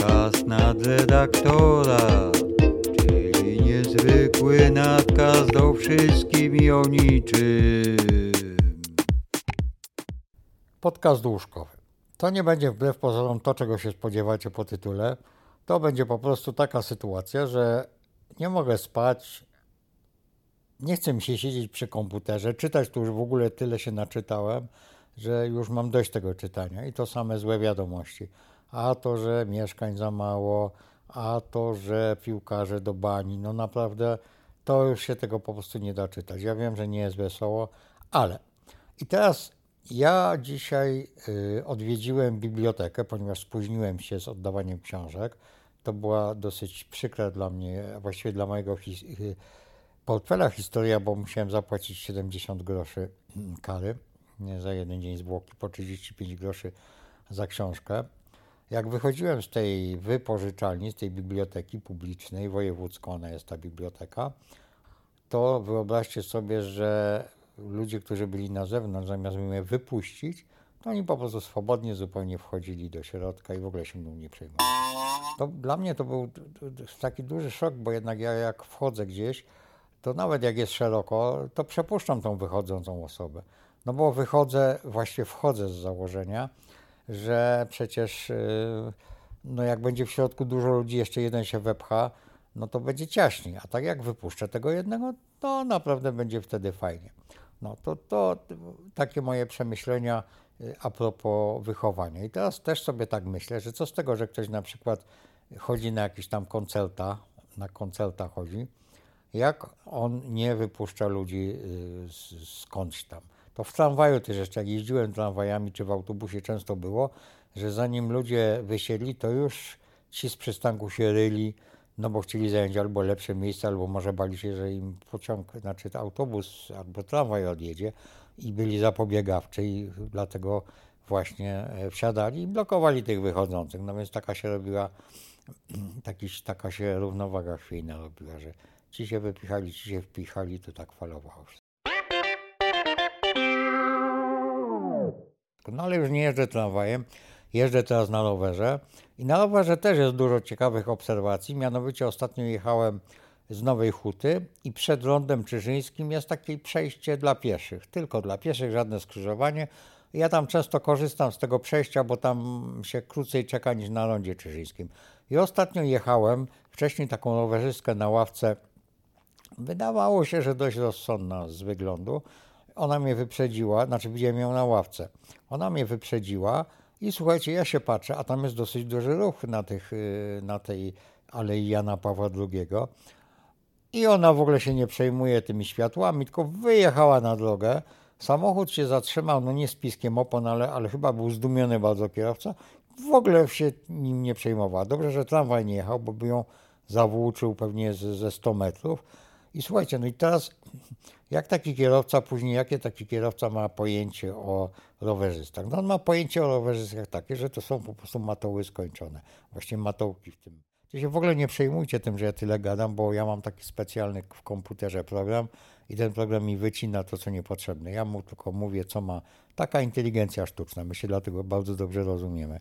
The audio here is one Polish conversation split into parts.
Podcast nadredaktora, czyli niezwykły nakaz do wszystkim i o niczym. Podcast łóżkowy. To nie będzie wbrew pozorom to, czego się spodziewacie po tytule. To będzie po prostu taka sytuacja, że nie mogę spać, nie chcę mi się siedzieć przy komputerze, czytać tu już w ogóle tyle się naczytałem, że już mam dość tego czytania i to same złe wiadomości. A to, że mieszkań za mało, a to, że piłkarze do bani, no naprawdę to już się tego po prostu nie da czytać. Ja wiem, że nie jest wesoło, ale i teraz ja dzisiaj y, odwiedziłem bibliotekę, ponieważ spóźniłem się z oddawaniem książek. To była dosyć przykra dla mnie, właściwie dla mojego his y, portfela historia, bo musiałem zapłacić 70 groszy mm, kary za jeden dzień zwłoki, po 35 groszy za książkę. Jak wychodziłem z tej wypożyczalni, z tej biblioteki publicznej, wojewódzką ona jest ta biblioteka, to wyobraźcie sobie, że ludzie, którzy byli na zewnątrz, zamiast mnie wypuścić, to oni po prostu swobodnie zupełnie wchodzili do środka i w ogóle się mną nie przejmowali. To dla mnie to był taki duży szok, bo jednak ja jak wchodzę gdzieś, to nawet jak jest szeroko, to przepuszczam tą wychodzącą osobę. No bo wychodzę, właściwie wchodzę z założenia, że przecież y, no jak będzie w środku dużo ludzi, jeszcze jeden się wepcha, no to będzie ciaśniej. A tak jak wypuszczę tego jednego, to naprawdę będzie wtedy fajnie. No to, to takie moje przemyślenia y, a propos wychowania. I teraz też sobie tak myślę, że co z tego, że ktoś na przykład chodzi na jakieś tam koncerta, na koncerta chodzi, jak on nie wypuszcza ludzi y, skądś tam. To w tramwaju też jeszcze, jak jeździłem tramwajami czy w autobusie, często było, że zanim ludzie wysiedli, to już ci z przystanku się ryli, no bo chcieli zająć albo lepsze miejsce, albo może bali się, że im pociąg, znaczy autobus albo tramwaj odjedzie i byli zapobiegawczy i dlatego właśnie e, wsiadali i blokowali tych wychodzących. No więc taka się robiła, taka się równowaga chwiejna robiła, że ci się wypichali, ci się wpichali, to tak falowało No ale już nie jeżdżę tramwajem, jeżdżę teraz na rowerze i na rowerze też jest dużo ciekawych obserwacji. Mianowicie ostatnio jechałem z Nowej Huty i przed rondem Czyżyńskim jest takie przejście dla pieszych, tylko dla pieszych, żadne skrzyżowanie. Ja tam często korzystam z tego przejścia, bo tam się krócej czeka niż na rondzie Czyżyńskim. I ostatnio jechałem, wcześniej taką rowerzystkę na ławce, wydawało się, że dość rozsądna z wyglądu, ona mnie wyprzedziła, znaczy widziałem ją na ławce. Ona mnie wyprzedziła i słuchajcie, ja się patrzę, a tam jest dosyć duży ruch na, tych, y, na tej Alei Jana Pawła II. I ona w ogóle się nie przejmuje tymi światłami, tylko wyjechała na drogę. Samochód się zatrzymał, no nie z piskiem opon, ale, ale chyba był zdumiony bardzo kierowca. W ogóle się nim nie przejmowała. Dobrze, że tramwaj nie jechał, bo by ją zawłóczył pewnie ze, ze 100 metrów. I słuchajcie, no i teraz jak taki kierowca, później jakie taki kierowca ma pojęcie o rowerzystach? No on ma pojęcie o rowerzystach takie, że to są po prostu matoły skończone. Właśnie matołki w tym. Ty się w ogóle nie przejmujcie tym, że ja tyle gadam, bo ja mam taki specjalny w komputerze program i ten program mi wycina to, co niepotrzebne. Ja mu tylko mówię, co ma taka inteligencja sztuczna. My się dlatego bardzo dobrze rozumiemy.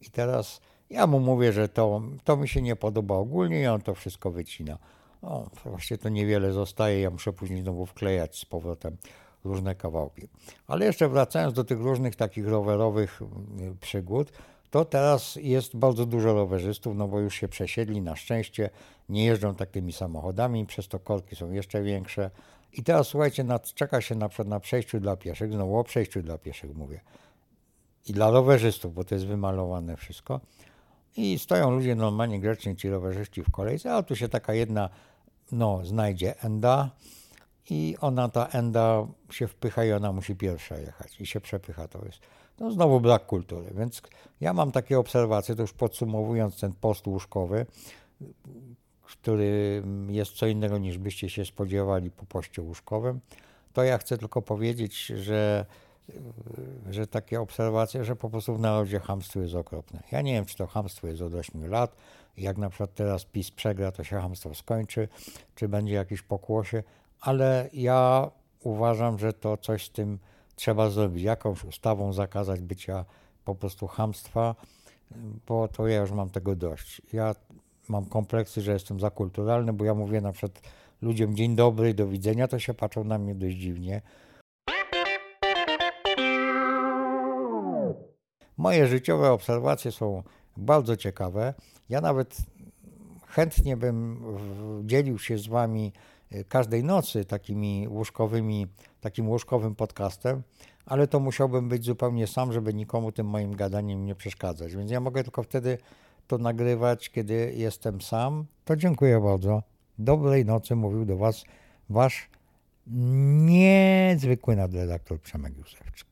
I teraz ja mu mówię, że to, to mi się nie podoba ogólnie i on to wszystko wycina. No, właśnie to niewiele zostaje, ja muszę później znowu wklejać z powrotem różne kawałki. Ale jeszcze wracając do tych różnych takich rowerowych mm, przygód, to teraz jest bardzo dużo rowerzystów, no bo już się przesiedli na szczęście, nie jeżdżą takimi samochodami, przez to korki są jeszcze większe. I teraz słuchajcie, nad, czeka się na przykład na przejściu dla pieszych, znowu o przejściu dla pieszych mówię. I dla rowerzystów, bo to jest wymalowane wszystko. I stoją ludzie normalnie grzecznie, ci rowerzyści w kolejce, a tu się taka jedna no, znajdzie Enda i ona, ta Enda się wpycha i ona musi pierwsza jechać i się przepycha. To jest no, znowu brak kultury. Więc ja mam takie obserwacje, to już podsumowując ten post łóżkowy, który jest co innego niż byście się spodziewali po poście łóżkowym, to ja chcę tylko powiedzieć, że że takie obserwacje, że po prostu w narodzie hamstwo jest okropne. Ja nie wiem, czy to hamstwo jest od 8 lat, jak na przykład teraz PiS przegra, to się hamstwo skończy, czy będzie jakieś pokłosie, ale ja uważam, że to coś z tym trzeba zrobić. Jakąś ustawą zakazać bycia po prostu hamstwa, bo to ja już mam tego dość. Ja mam kompleksy, że jestem za kulturalny, bo ja mówię na przykład ludziom dzień dobry, do widzenia, to się patrzą na mnie dość dziwnie. Moje życiowe obserwacje są bardzo ciekawe. Ja nawet chętnie bym dzielił się z wami y, każdej nocy takimi łóżkowymi, takim łóżkowym podcastem, ale to musiałbym być zupełnie sam, żeby nikomu tym moim gadaniem nie przeszkadzać. Więc ja mogę tylko wtedy to nagrywać, kiedy jestem sam. To dziękuję bardzo. Dobrej nocy mówił do was wasz niezwykły nadredaktor Przemek Józefczyk.